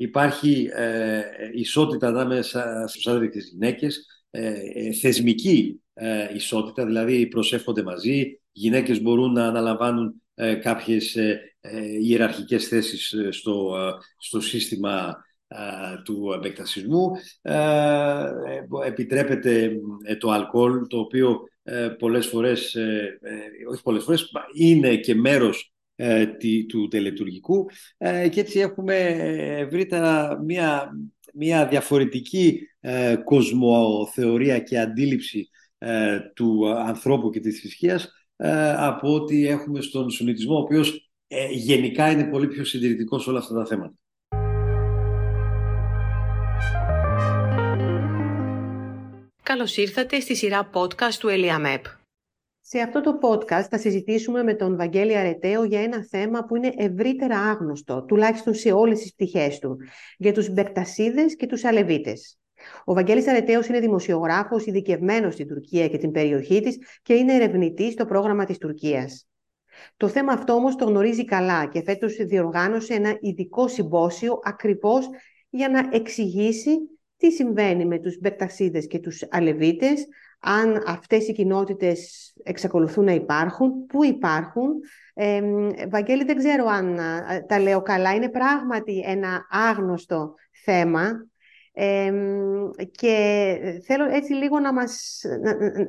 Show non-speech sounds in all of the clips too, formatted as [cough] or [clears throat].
υπάρχει ε, ισότητα ανάμεσα στους άντρες και στις γυναίκες, ε, ε, θεσμική ε, ισότητα, δηλαδή προσεύχονται μαζί, οι γυναίκες μπορούν να αναλαμβάνουν ε, κάποιες ε, ιεραρχικές θέσεις στο, στο σύστημα του επεκτασισμού. Επιτρέπεται το αλκοόλ, το οποίο πολλές φορές, όχι πολλές φορές, είναι και μέρος του τελετουργικού και έτσι έχουμε ευρύτερα μια, μια διαφορετική κοσμοθεωρία και αντίληψη ε, του ανθρώπου και της θρησκείας ε, από ό,τι έχουμε στον Σουνιτισμό, ο οποίος ε, γενικά είναι πολύ πιο συντηρητικός σε όλα αυτά τα θέματα. Καλώς ήρθατε στη σειρά podcast του ΕΛΙΑΜΕΠ. Σε αυτό το podcast θα συζητήσουμε με τον Βαγγέλη Αρετέο για ένα θέμα που είναι ευρύτερα άγνωστο, τουλάχιστον σε όλες τις πτυχές του, για τους Μπεκτασίδες και τους Αλεβίτες. Ο Βαγγέλης Αρετέος είναι δημοσιογράφος ειδικευμένος στην Τουρκία και την περιοχή της και είναι ερευνητής στο πρόγραμμα της Τουρκίας. Το θέμα αυτό όμως το γνωρίζει καλά και φέτος διοργάνωσε ένα ειδικό συμπόσιο ακριβώς για να εξηγήσει τι συμβαίνει με τους Μπεκτασίδες και τους Αλεβίτες, αν αυτές οι κοινότητες εξακολουθούν να υπάρχουν, πού υπάρχουν. Ε, Βαγγέλη, δεν ξέρω αν τα λέω καλά. Είναι πράγματι ένα άγνωστο θέμα και θέλω έτσι λίγο να μας,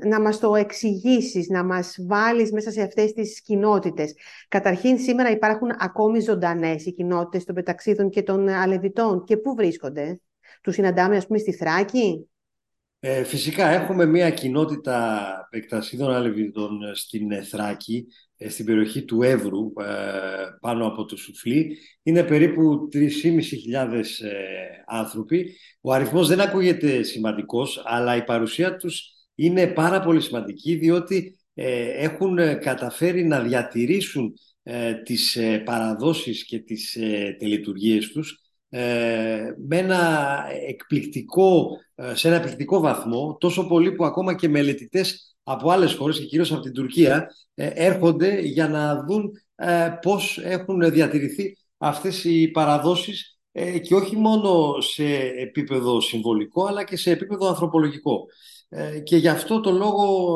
να, μας το εξηγήσεις, να μας βάλεις μέσα σε αυτές τις κοινότητες. Καταρχήν, σήμερα υπάρχουν ακόμη ζωντανές οι κοινότητες των Πεταξίδων και των Αλεβιτών. Και πού βρίσκονται; Τους συναντάμε, ας πούμε, στη Θράκη; Ε, φυσικά, έχουμε μια κοινότητα Πεκτασίδων Αλεβιτών στην Θράκη, ε, στην περιοχή του Εύρου, ε, πάνω από το Σουφλί. Είναι περίπου 3.500 ε, άνθρωποι. Ο αριθμός δεν ακούγεται σημαντικός, αλλά η παρουσία τους είναι πάρα πολύ σημαντική, διότι έχουν καταφέρει να διατηρήσουν τις παραδόσεις και τις τελετουργίες τους με ένα εκπληκτικό, σε ένα εκπληκτικό βαθμό, τόσο πολύ που ακόμα και μελετητές από άλλες χώρες και κυρίως από την Τουρκία ε, έρχονται για να δουν ε, πώς έχουν διατηρηθεί αυτές οι παραδόσεις ε, και όχι μόνο σε επίπεδο συμβολικό αλλά και σε επίπεδο ανθρωπολογικό. Και γι' αυτό το λόγο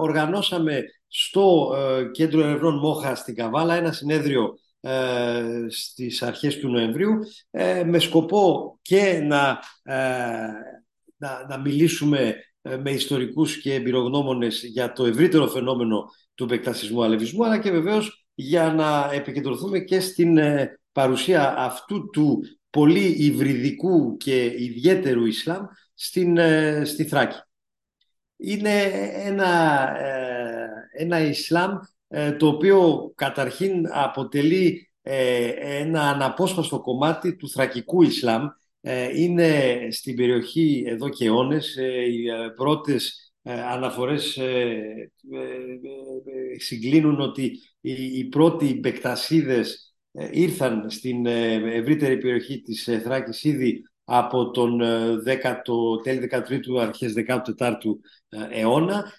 οργανώσαμε στο Κέντρο Ερευνών Μόχα στην Καβάλα ένα συνέδριο στις αρχές του Νοεμβρίου με σκοπό και να, να, να μιλήσουμε ε, με ιστορικούς και εμπειρογνώμονες για το ευρύτερο φαινόμενο του επεκτασισμού αλεβισμού, αλλά και βεβαίως για να επικεντρωθούμε και στην ε, παρουσία αυτού του πολύ υβριδικού και ιδιαίτερου Ισλάμ στην, ε, στη Θράκη. Είναι ένα, ένα Ισλάμ το οποίο καταρχήν αποτελεί ένα αναπόσπαστο κομμάτι του θρακικού Ισλάμ ε, είναι στην περιοχή εδώ και αιώνες. Ε, οι ε, πρώτες αναφορές συγκλίνουν ότι οι πρώτοι μπεκτασίδες ήρθαν στην ευρύτερη περιοχή της Θράκης ήδη από τον 10ο, τέλη 13ου, αρχές 14ου αιώνα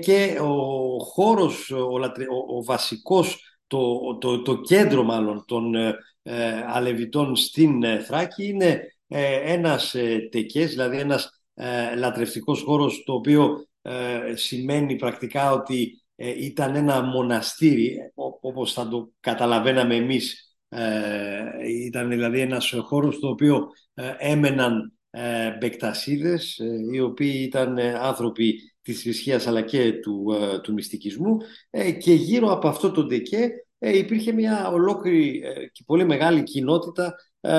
και ο χώρος, ο, ο, βασικός, το, το, το κέντρο μάλλον των Αλεβιτών στην Θράκη είναι ε, ένας ε, τεκές, δηλαδή ένας ε, λατρευτικός χώρος το οποίο ε, σημαίνει πρακτικά ότι ε, ήταν ένα μοναστήρι όπως θα το καταλαβαίναμε εμείς ήταν δηλαδή ένας χώρος στο οποίο έμεναν μπεκτασίδες οι οποίοι ήταν άνθρωποι της θρησκείας αλλά και του, του μυστικισμού και γύρω από αυτό το τεκέ υπήρχε μια ολόκληρη και πολύ μεγάλη κοινότητα ε,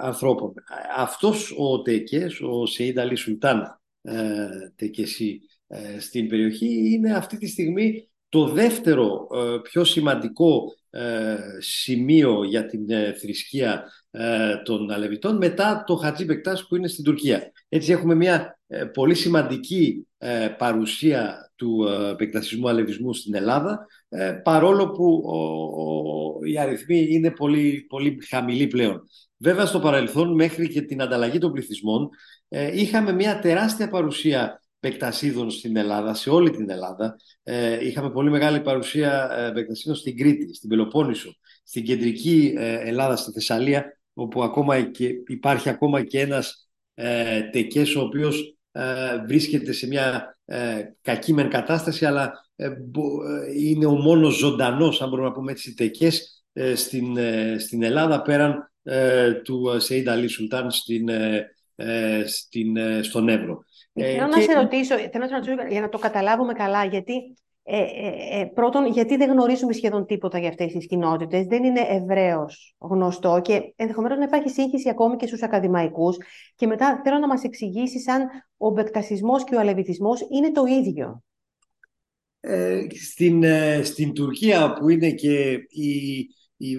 ανθρώπων. Αυτός ο Τεκές, ο Σεΐντ Αλή Σουλτάν ε, Τεκεσί ε, στην περιοχή είναι αυτή τη στιγμή το δεύτερο ε, πιο σημαντικό ε, σημείο για την θρησκεία των Αλεβιτών μετά το Χατζή Μπεκτάς που είναι στην Τουρκία. Έτσι έχουμε μια πολύ σημαντική παρουσία του επεκτασισμού αλεβισμού στην Ελλάδα παρόλο που οι αριθμοί είναι πολύ, πολύ χαμηλοί πλέον. Βέβαια στο παρελθόν μέχρι και την ανταλλαγή των πληθυσμών είχαμε μια τεράστια παρουσία Πεκτασίδων στην Ελλάδα, σε όλη την Ελλάδα. Ε, είχαμε πολύ μεγάλη παρουσία ε, Πεκτασίδων στην Κρήτη, στην Πελοπόννησο, στην κεντρική ε, Ελλάδα, στη Θεσσαλία όπου ακόμα και, υπάρχει ακόμα και ένας ε, τεκές ο οποίος ε, βρίσκεται σε μια ε, κακή μεν κατάσταση αλλά ε, είναι ο μόνος ζωντανός, αν μπορούμε να πούμε έτσι, τεκές στην, στην Ελλάδα πέραν του Σεΐντ Αλή Σουλτάν στην, στην, στον Εύρο. Θέλω, να σε ρωτήσω, θέλω να σε ρωτήσω για να το καταλάβουμε καλά, γιατί ε, ε, ε, πρώτον, γιατί δεν γνωρίζουμε σχεδόν τίποτα για αυτές τις κοινότητες, δεν είναι ευρέως γνωστό και ενδεχομένως να υπάρχει σύγχυση ακόμη και στους ακαδημαϊκούς και μετά θέλω να μας εξηγήσεις αν ο μπεκτασισμός και ο αλεβιτισμός είναι το ίδιο. Ε, στην, στην Τουρκία που είναι και η, η,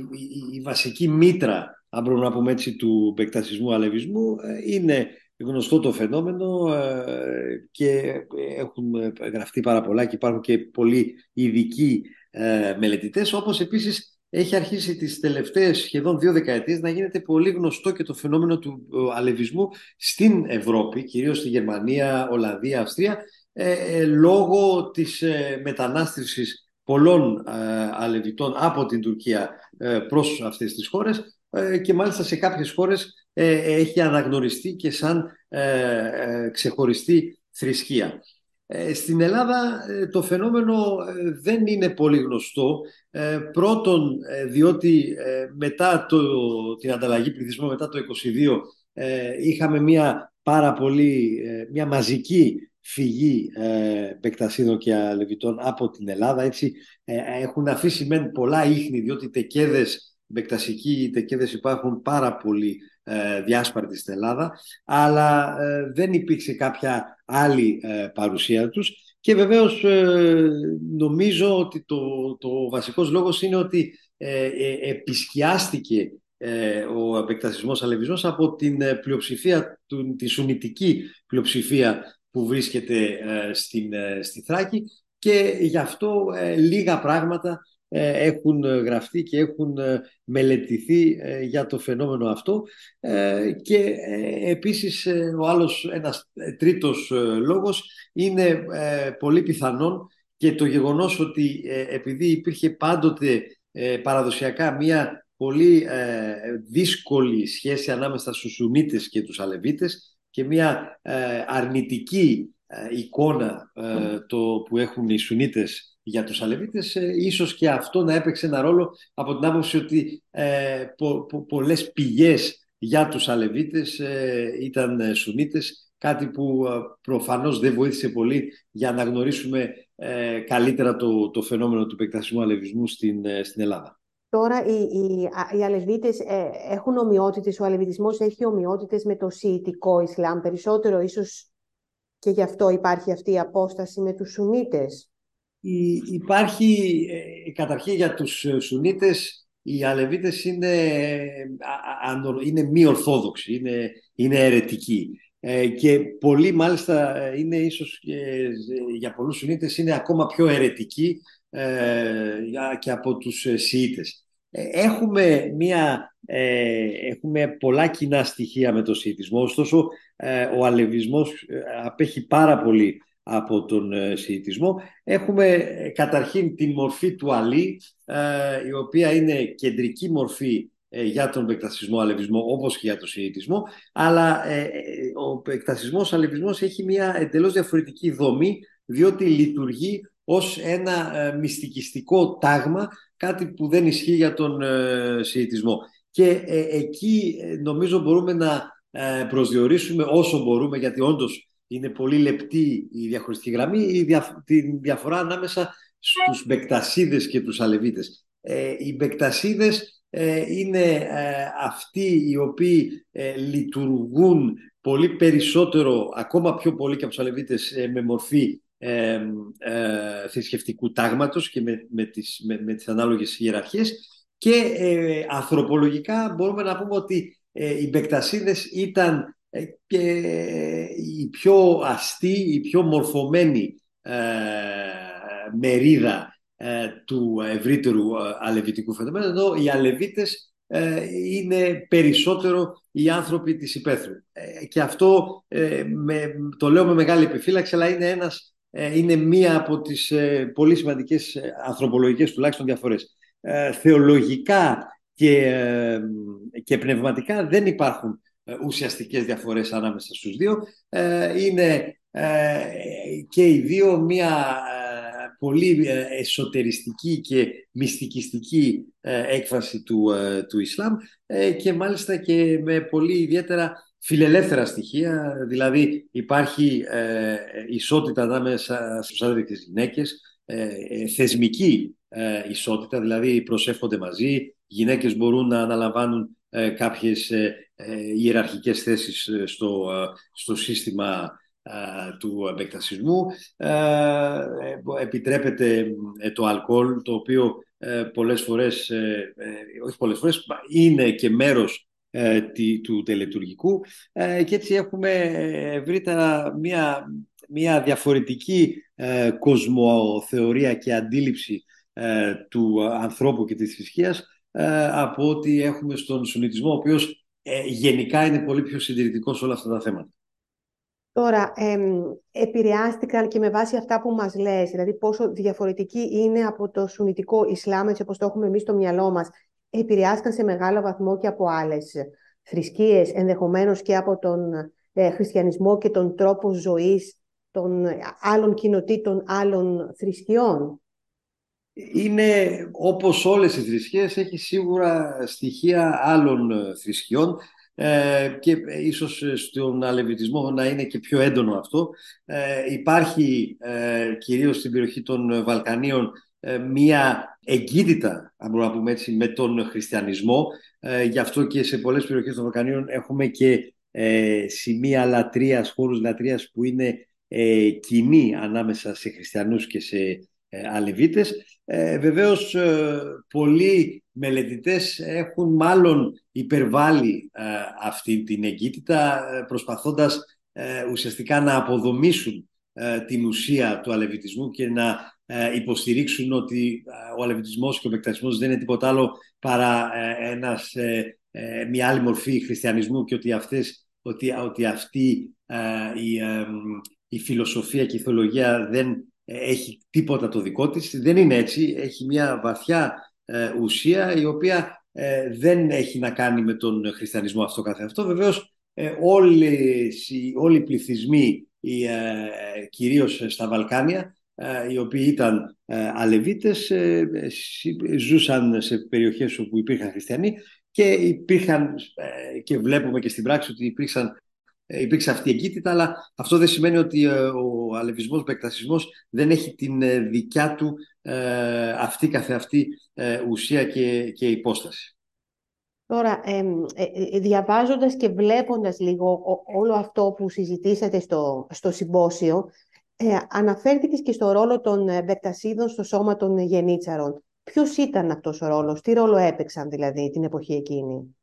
η, βασική μήτρα αν μπορούμε να πούμε έτσι του μπεκτασισμού αλεβισμού είναι γνωστό το φαινόμενο ε, και έχουν γραφτεί πάρα πολλά και υπάρχουν και πολλοί ειδικοί ε, μελετητές, όπως επίσης έχει αρχίσει τις τελευταίες σχεδόν δύο δεκαετίες να γίνεται πολύ γνωστό και το φαινόμενο του αλεβισμού στην Ευρώπη, κυρίως στη Γερμανία, Ολλανδία, Αυστρία, ε, λόγω της μετανάστευσης πολλών αλεβιτών από την Τουρκία προς αυτές τις χώρες και μάλιστα σε κάποιες χώρες ε, έχει αναγνωριστεί και σαν ε, ε, ξεχωριστή θρησκεία. Στην Ελλάδα το φαινόμενο δεν είναι πολύ γνωστό. Πρώτον, διότι μετά το, την ανταλλαγή πληθυσμού, μετά το 22, είχαμε μια πάρα πολύ, μια μαζική φυγή Μπεκτασίδων και Αλεβιτών από την Ελλάδα. Έτσι, έχουν αφήσει μεν πολλά ίχνη, διότι τεκέδες, μπεκτασικοί τεκέδες υπάρχουν πάρα πολύ ε, διάσπαρτη στην Ελλάδα, αλλά ε, δεν υπήρξε κάποια άλλη ε, παρουσία τους. Και βεβαίως νομίζω ότι το, το βασικός λόγος είναι ότι επισκιάστηκε ο επεκτασισμός αλεβισμός από την πλειοψηφία, τη σουνητική πλειοψηφία που βρίσκεται στην, στη Θράκη. Και γι' αυτό λίγα πράγματα ε, έχουν γραφτεί και έχουν ε, μελετηθεί ε, για το φαινόμενο αυτό. Και επίσης ο άλλος ένας τρίτος λόγος είναι πολύ πιθανόν και το γεγονός ότι επειδή υπήρχε πάντοτε παραδοσιακά μία πολύ δύσκολη σχέση ανάμεσα στους Σουνίτες και τους Αλεβίτες και μία αρνητική εικόνα το που έχουν οι Σουνίτες για τους Αλεβίτες, ε, ίσως και αυτό να έπαιξε ένα ρόλο από την άποψη ότι ε, πο, πο, πολλές πηγές για τους Αλεβίτες ε, ήταν ε, Σουνίτες, κάτι που ε, προφανώς δεν βοήθησε πολύ για να γνωρίσουμε καλύτερα το, το φαινόμενο του επεκτασμού αλεβισμού στην, στην Ελλάδα. Τώρα οι, οι, οι Αλεβίτες έχουν ομοιότητες, ο Αλεβιτισμός έχει ομοιότητες με το Σιητικό Ισλάμ περισσότερο, ίσως και γι' αυτό υπάρχει αυτή η απόσταση με τους Σουνίτες; Υπάρχει ε, καταρχήν για τους ε, Σουνίτες οι Αλεβίτες είναι, είναι μη ορθόδοξοι, είναι, είναι αιρετικοί. Ε, και πολλοί μάλιστα είναι ίσως για πολλούς Σουνίτες είναι ακόμα πιο αιρετικοί και από τους Σιήτες. Έχουμε, μια, έχουμε πολλά κοινά στοιχεία με τον Σιητισμό, ωστόσο ο Αλεβισμός απέχει πάρα πολύ από τον ε, Σιητισμό. Έχουμε ε, καταρχήν την μορφή του Αλή, ε, η οποία είναι κεντρική μορφή για τον επεκτασισμό αλεβισμό όπως και για τον Σιητισμό, αλλά ο επεκτασισμός αλεβισμός έχει μια εντελώς διαφορετική δομή, διότι λειτουργεί ως ένα μυστικιστικό τάγμα, κάτι που δεν ισχύει για τον Σιητισμό. Και εκεί νομίζω μπορούμε να προσδιορίσουμε όσο μπορούμε, γιατί όντως είναι πολύ λεπτή η διαχωριστική γραμμή, η δια, τη διαφορά ανάμεσα στους μπεκτασίδες και τους αλεβίτες. Ε, οι μπεκτασίδες ε, είναι ε, αυτοί οι οποίοι ε, λειτουργούν πολύ περισσότερο, ακόμα πιο πολύ και από τους αλεβίτες, με μορφή ε, θρησκευτικού τάγματος και με, με, τις, με, με τις ανάλογες ιεραρχίες και ανθρωπολογικά μπορούμε να πούμε ότι οι μπεκτασίδες ήταν ε, και η πιο αστή, η πιο μορφωμένη ε, μερίδα ε, του ευρύτερου ε, αλεβιτικού φαινομένου, ενώ οι αλεβίτες είναι περισσότερο οι άνθρωποι της υπαίθρου. και αυτό με, το λέω με μεγάλη επιφύλαξη, αλλά είναι, ένας, είναι μία από τις πολύ σημαντικές ανθρωπολογικές τουλάχιστον διαφορές. θεολογικά και, και πνευματικά δεν υπάρχουν ουσιαστικές διαφορές ανάμεσα στους δύο. Είναι και οι δύο μία πολύ εσωτεριστική και μυστικιστική έκφραση του, του Ισλάμ και μάλιστα και με πολύ ιδιαίτερα φιλελεύθερα στοιχεία, δηλαδή υπάρχει ισότητα ανάμεσα στους άντρες και στις γυναίκες, θεσμική ισότητα, δηλαδή προσεύχονται μαζί, οι γυναίκες μπορούν να αναλαμβάνουν κάποιες ιεραρχικές θέσεις στο, στο σύστημα του επεκτασισμού. Επιτρέπεται το αλκοόλ, το οποίο πολλές φορές, όχι πολλές φορές, είναι και μέρος του τελετουργικού και έτσι έχουμε ευρύτερα μια, μια διαφορετική κοσμοθεωρία και αντίληψη του ανθρώπου και της θρησκείας από ό,τι έχουμε στον Σουνιτισμό, ο οποίος γενικά είναι πολύ πιο συντηρητικός σε όλα αυτά τα θέματα. Τώρα, ε, επηρεάστηκαν και με βάση αυτά που μας λες, δηλαδή πόσο διαφορετική είναι από το σουνητικό Ισλάμ, έτσι όπως το έχουμε εμείς στο μυαλό μας, επηρεάστηκαν σε μεγάλο βαθμό και από άλλες θρησκείες, ενδεχομένως και από τον ε, χριστιανισμό και τον τρόπο ζωής των άλλων κοινοτήτων, άλλων θρησκειών; Είναι, όπως όλες οι θρησκείες, έχει σίγουρα στοιχεία άλλων θρησκειών. Ε, και ίσως στον αλεβιτισμό να είναι και πιο έντονο αυτό. Ε, υπάρχει ε, κυρίως στην περιοχή των Βαλκανίων ε, μία εγκύτητα, αν μπορούμε να πούμε έτσι, με τον χριστιανισμό. Ε, γι' αυτό και σε πολλές περιοχές των Βαλκανίων έχουμε και σημεία λατρείας, χώρους λατρείας που είναι κοινοί ανάμεσα σε χριστιανούς και σε αλεβίτες. Βεβαίως, πολλοί μελετητές έχουν μάλλον υπερβάλλει ε, αυτή την εγκύτητα ε, προσπαθώντας ε, ουσιαστικά να αποδομήσουν την ουσία του αλεβιτισμού και να υποστηρίξουν ότι ο αλεβιτισμός και ο επεκτασμός δεν είναι τίποτα άλλο παρά ένας, μια άλλη μορφή χριστιανισμού και ότι, αυτές, ότι, ότι αυτή η, η φιλοσοφία και η θεολογία δεν έχει τίποτα το δικό της. Δεν είναι έτσι. Έχει μια βαθιά ουσία η οποία ε, δεν έχει να κάνει με τον χριστιανισμό αυτό καθε αυτό. Βεβαίως ε, όλες, όλοι οι πληθυσμοί, οι, ε, κυρίως στα Βαλκάνια, ε, οι οποίοι ήταν ε, αλεβίτες, ζούσαν σε περιοχές όπου υπήρχαν χριστιανοί και υπήρχαν, και βλέπουμε και στην πράξη ότι υπήρξαν υπήρξε αυτή η εγκύτητα, αλλά αυτό δεν σημαίνει ότι ο αλεβισμός, ο επεκτασισμός δεν έχει την δικιά του αυτή καθεαυτή ουσία και, και υπόσταση. Τώρα, ε, ε, διαβάζοντας και βλέποντας λίγο όλο αυτό που συζητήσατε στο, στο συμπόσιο, ε, αναφέρθηκες και στο ρόλο των Μπεκτασίδων στο σώμα των γενίτσαρων. Ποιος ήταν αυτός ο ρόλος, τι ρόλο έπαιξαν δηλαδή την εποχή εκείνη;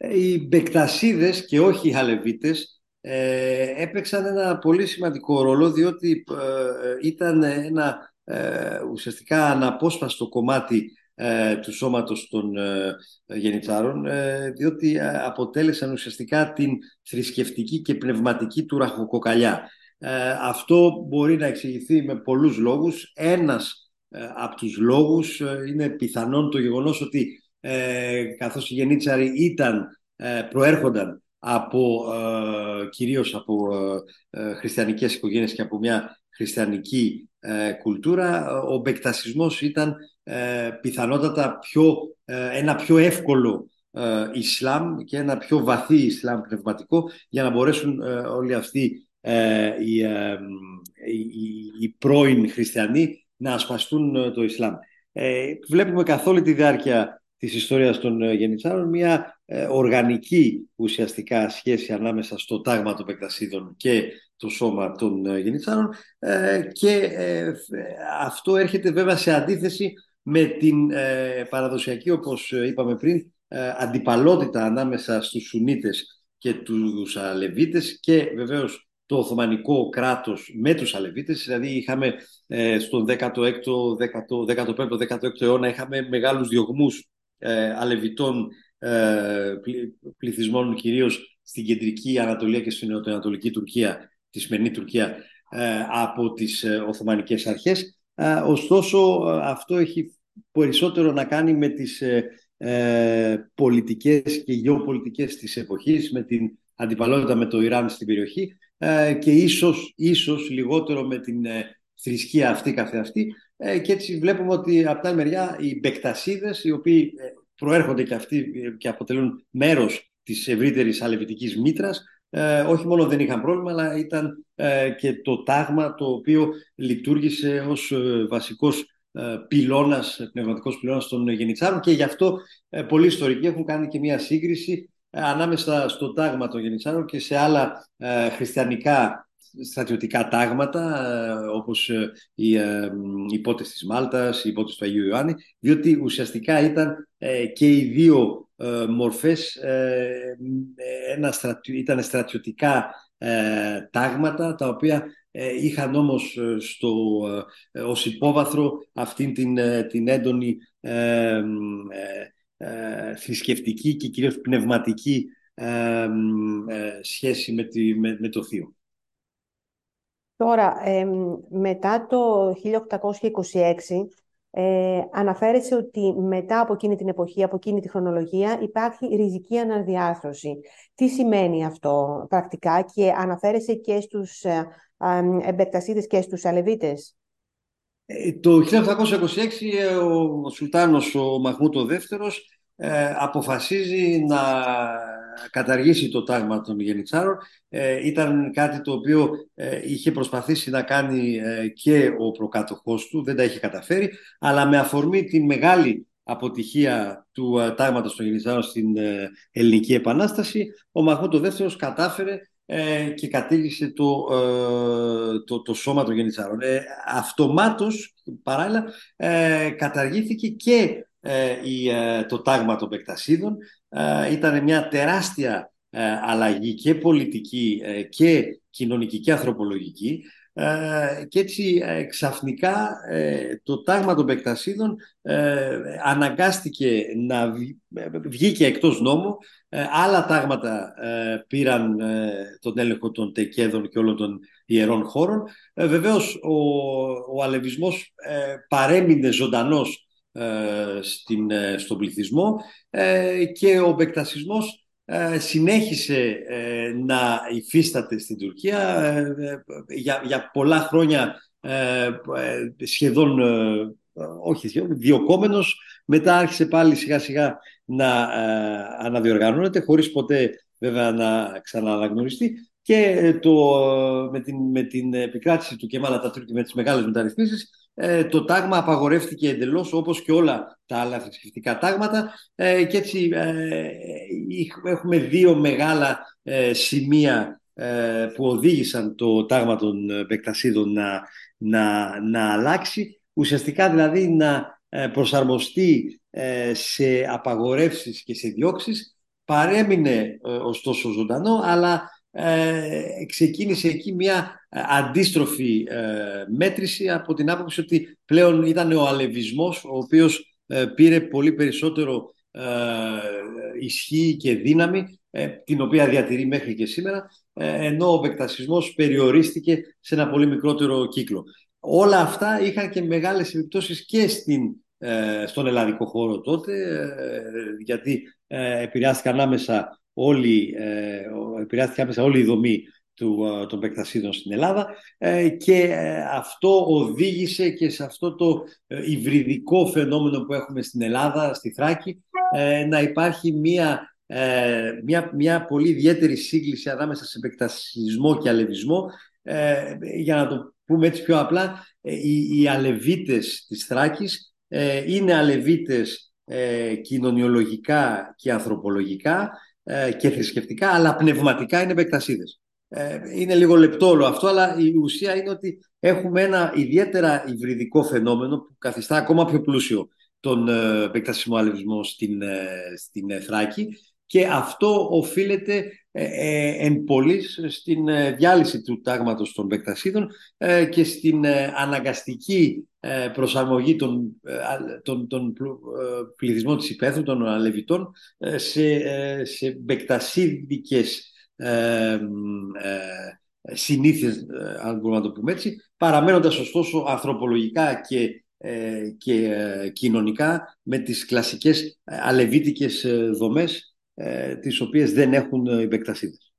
Οι Μπεκτασίδες και όχι οι Αλεβίτες ε, έπαιξαν ένα πολύ σημαντικό ρόλο διότι ήταν ένα ουσιαστικά αναπόσπαστο κομμάτι ε, του σώματος των ε, γενιτσάρων ε, διότι αποτέλεσαν ουσιαστικά την θρησκευτική και πνευματική του ραχοκοκαλιά. Αυτό μπορεί να εξηγηθεί με πολλούς λόγους. Ένας από τους λόγους είναι πιθανόν το γεγονός ότι καθώς οι γενίτσαροι ήταν, προέρχονταν από, κυρίως από χριστιανικές οικογένειες και από μια χριστιανική κουλτούρα, ο μπεκτασισμός ήταν ε, πιθανότατα πιο, ε, ένα πιο εύκολο ε, Ισλάμ και ένα πιο βαθύ Ισλάμ πνευματικό για να μπορέσουν όλοι αυτοί οι, οι, οι πρώην χριστιανοί να ασπαστούν το Ισλάμ. Βλέπουμε καθ' όλη τη διάρκεια της ιστορίας των Γενιτσάρων μια οργανική ουσιαστικά σχέση ανάμεσα στο τάγμα των Πεκτασίδων και το σώμα των Γενιτσάρων και αυτό έρχεται βέβαια σε αντίθεση με την ε, παραδοσιακή, όπως ε, είπαμε πριν, ε, αντιπαλότητα ανάμεσα στους Σουνίτες και τους Αλεβίτες και βεβαίως το Οθωμανικό κράτος με τους Αλεβίτες. Δηλαδή είχαμε ε, στον 16ο, 15ο, 16ο αιώνα είχαμε μεγάλους διωγμούς ε, Αλεβιτών ε, πληθυσμών κυρίως στην κεντρική Ανατολία και στην νοτιοανατολική Τουρκία, τη σημερινή Τουρκία, από τις Οθωμανικές αρχές. Ωστόσο, αυτό έχει περισσότερο να κάνει με τις ε, ε, πολιτικές και γεωπολιτικές της εποχής με την αντιπαλότητα με το Ιράν στην περιοχή ε, και ίσως, ίσως λιγότερο με την ε, θρησκεία αυτή καθεαυτή ε, και έτσι βλέπουμε ότι από τα μεριά οι μπεκτασίδες οι οποίοι ε, προέρχονται και αυτοί και αποτελούν μέρος της ευρύτερης αλευτικής μήτρας όχι μόνο δεν είχαν πρόβλημα αλλά ήταν και το τάγμα το οποίο λειτουργήσε ως βασικός πυλώνας, πνευματικός πυλώνας των γενιτσάρων και γι' αυτό πολλοί ιστορικοί έχουν κάνει και μια σύγκριση ανάμεσα στο τάγμα των γενιτσάρων και σε άλλα χριστιανικά στρατιωτικά τάγματα ε, όπως ε, η ε, υπότες της Μάλτας, η υπότες του Αγίου Ιωάννη διότι ουσιαστικά ήταν και οι δύο μορφές ένα ήταν στρατιωτικά τάγματα τα οποία είχαν όμως στο, ως υπόβαθρο αυτήν την, την έντονη θρησκευτική και κυρίως πνευματική σχέση με, τη, με, με το Θείο. Τώρα, μετά το 1826, ε, αναφέρεσε ότι μετά από εκείνη την εποχή, από εκείνη τη χρονολογία, υπάρχει ριζική αναδιάρθρωση. Τι σημαίνει αυτό πρακτικά και αναφέρεσε και στους ε, εμπεκτασίδες και στους αλεβίτες; Ε, το 1826 ε, ο Σουλτάνος ο Μαχμούτο δεύτερος ε, αποφασίζει να καταργήσει το τάγμα των γενιτσάρων. Ε, ήταν κάτι το οποίο ε, είχε προσπαθήσει να κάνει ε, και ο προκάτοχός του, δεν τα είχε καταφέρει, αλλά με αφορμή την μεγάλη αποτυχία του ε, τάγματος των γενιτσάρων στην Ελληνική Επανάσταση, ο Μαχμούτο δεύτερος κατάφερε και κατήγησε το, το, το σώμα των γενιτσάρων. Ε, αυτομάτως, παράλληλα, καταργήθηκε και το τάγμα των Πεκτασίδων ε, ήταν μια τεράστια ε, αλλαγή και πολιτική ε, και κοινωνική και ανθρωπολογική. Και έτσι ξαφνικά το τάγμα των Πεκτασίδων αναγκάστηκε να βγήκε εκτός νόμου. Άλλα τάγματα πήραν τον έλεγχο των τεκέδων και όλων των ιερών χώρων. Βεβαίως ο, ο αλεβισμός παρέμεινε ζωντανός ε, στην, ε, στον πληθυσμό ε, και ο μπεκτασισμός συνέχισε να υφίσταται στην Τουρκία για, για πολλά χρόνια σχεδόν όχι σχεδόν, διοκόμενος μετά άρχισε πάλι σιγά σιγά να αναδιοργανώνεται χωρίς ποτέ βέβαια να ξανααναγνωριστεί. Και το, με, την, με την επικράτηση του Κεμάλα Τατούρκη με τις μεγάλες μεταρρυθμίσεις ε, το τάγμα απαγορεύτηκε εντελώς όπως και όλα τα άλλα θρησκευτικά τάγματα. Ε, και έτσι ε, έχουμε δύο μεγάλα σημεία που οδήγησαν το τάγμα των Πεκτασίδων να, να, να αλλάξει. Ουσιαστικά δηλαδή να προσαρμοστεί σε απαγορεύσεις και σε διώξεις. Παρέμεινε ωστόσο ζωντανό αλλά ε, ξεκίνησε εκεί μια ε, αντίστροφη ε, μέτρηση από την άποψη ότι πλέον ήταν ο αλεβισμός ο οποίος ε, πήρε πολύ περισσότερο ισχύ και δύναμη την οποία διατηρεί μέχρι και σήμερα ενώ ο επεκτασισμός περιορίστηκε σε ένα πολύ μικρότερο κύκλο. Όλα αυτά είχαν και μεγάλες επιπτώσεις και στην, στον ελλαδικό χώρο τότε γιατί επηρεάστηκαν άμεσα όλη, ε, επηρεάστηκε άμεσα όλη η δομή του, ε, των παικτασίδων στην Ελλάδα ε, και ε, αυτό οδήγησε και σε αυτό το υβριδικό φαινόμενο που έχουμε στην Ελλάδα, στη Θράκη, να υπάρχει μία, μία, μία πολύ ιδιαίτερη σύγκληση ανάμεσα σε παικτασισμό και αλεβισμό. Για να το πούμε έτσι πιο απλά, οι, οι αλεβίτες της Θράκης είναι αλεβίτες κοινωνιολογικά και ανθρωπολογικά ε, και θρησκευτικά, αλλά πνευματικά είναι επεκτασίδες. Ε, είναι λίγο λεπτό όλο αυτό, αλλά η ουσία είναι ότι έχουμε ένα ιδιαίτερα υβριδικό φαινόμενο που καθιστά ακόμα πιο πλούσιο τον ε, επεκτασισμό αλευσμό στην, στην Θράκη και αυτό οφείλεται εν πολλής στην διάλυση του τάγματος των επεκτασίδων και στην αναγκαστική προσαρμογή των, των, των πληθυσμών της υπαίθρου, των αλεβιτών, σε, σε μπεκτασίδικες ε, συνήθειες, αν μπορούμε να το πούμε έτσι, παραμένοντας ωστόσο ανθρωπολογικά και και κοινωνικά με τις κλασικές αλεβίτικες δομές τις οποίες δεν έχουν οι μπεκτασίδες.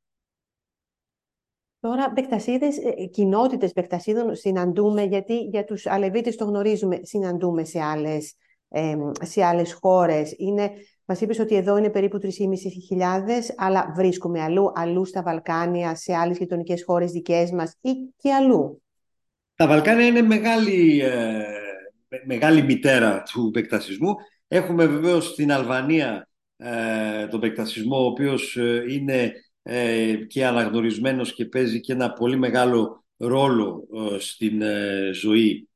Τώρα, μπεκτασίδες, κοινότητες μπεκτασίδων συναντούμε, γιατί για τους αλεβίτες το γνωρίζουμε, συναντούμε σε άλλες, σε άλλες χώρες. Είναι Μας είπες ότι εδώ είναι περίπου 3.500, αλλά βρίσκουμε αλλού, αλλού στα Βαλκάνια, σε άλλες γειτονικές χώρες δικές μας ή και αλλού. Τα Βαλκάνια είναι μεγάλη, ε, μεγάλη μητέρα του επεκτασισμού. Έχουμε βεβαίως στην Αλβανία ε, τον επεκτασισμό, ο οποίος ε, είναι ε, και αναγνωρισμένος και παίζει και ένα πολύ μεγάλο ρόλο στην ζωή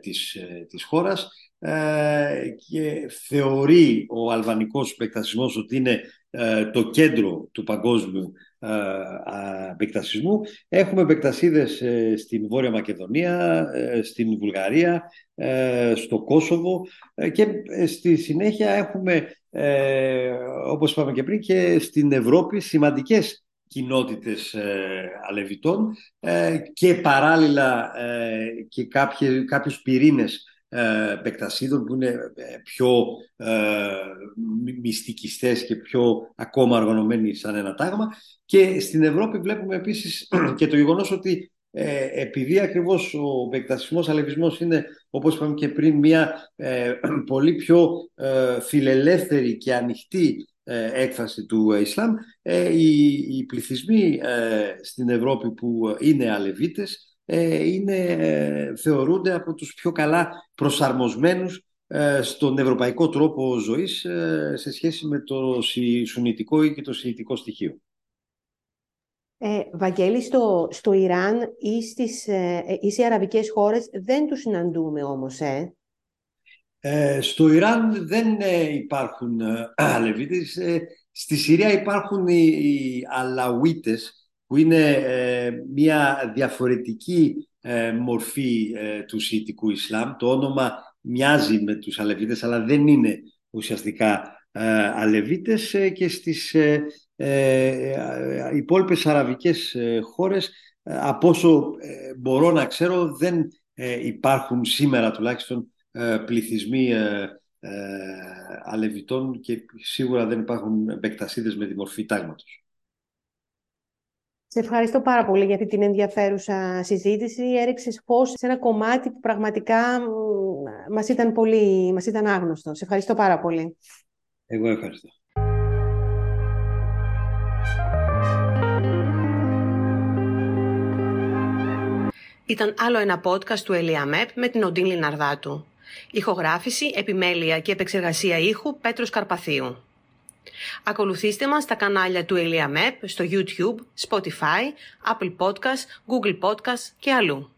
της, της χώρας. Ε, και θεωρεί ο αλβανικός επεκτασισμός ότι είναι ε, το κέντρο του παγκόσμιου επεκτασισμού. Έχουμε επεκτασίδες ε, στην Βόρεια Μακεδονία, στην Βουλγαρία, στο Κόσοβο και στη συνέχεια έχουμε, όπως είπαμε και πριν, και στην Ευρώπη σημαντικές κοινότητες αλεβιτών και παράλληλα και κάποιες, κάποιους πυρήνες ε, επεκτασίδων που είναι ε, πιο ε, μυστικιστές και πιο ακόμα αργωνωμένοι σαν ένα τάγμα. Και στην Ευρώπη βλέπουμε επίσης [clears throat] και το γεγονός ότι ε, επειδή ακριβώς ο επεκτασισμός αλευισμός είναι όπως είπαμε και πριν μια ε, [clears throat] πολύ πιο φιλελεύθερη και ανοιχτή έκφραση του Ισλάμ οι, οι πληθυσμοί στην Ευρώπη που είναι αλεβίτες ε, είναι, ε, θεωρούνται από τους πιο καλά προσαρμοσμένους ε, στον ευρωπαϊκό τρόπο ζωής σε σχέση με το σουνητικό ή και το σιητικό στοιχείο. Ε, Βαγγέλη, στο, στο Ιράν ή, στις, ή σε αραβικές χώρες δεν τους συναντούμε όμως, ε; στο Ιράν δεν υπάρχουν [clears throat] αλεβίτες. στη Συρία υπάρχουν οι, οι αλαουίτες, που είναι ε, μια διαφορετική ε, μορφή ε, του Σιητικού Ισλάμ. Το όνομα μοιάζει με τους Αλεβίτες, αλλά δεν είναι ουσιαστικά Αλεβίτες και στις υπόλοιπες αραβικές χώρες, από όσο μπορώ να ξέρω, δεν υπάρχουν σήμερα τουλάχιστον πληθυσμοί Αλεβιτών και σίγουρα δεν υπάρχουν επεκτασίδες με τη μορφή τάγματος. Σε ευχαριστώ πάρα πολύ για αυτή την ενδιαφέρουσα συζήτηση. Έριξες φως σε ένα κομμάτι που πραγματικά μας ήταν, πολύ, μας ήταν άγνωστο. Σε ευχαριστώ πάρα πολύ. Εγώ ευχαριστώ. Ήταν άλλο ένα podcast του ΕΛΙΑΜΕΠ με την Οντίν Λιναρδάτου. Ηχογράφηση, επιμέλεια και επεξεργασία ήχου Πέτρος Καρπαθίου. Ακολουθήστε μας στα κανάλια του Elia Map στο YouTube, Spotify, Apple Podcast, Google Podcast και αλλού.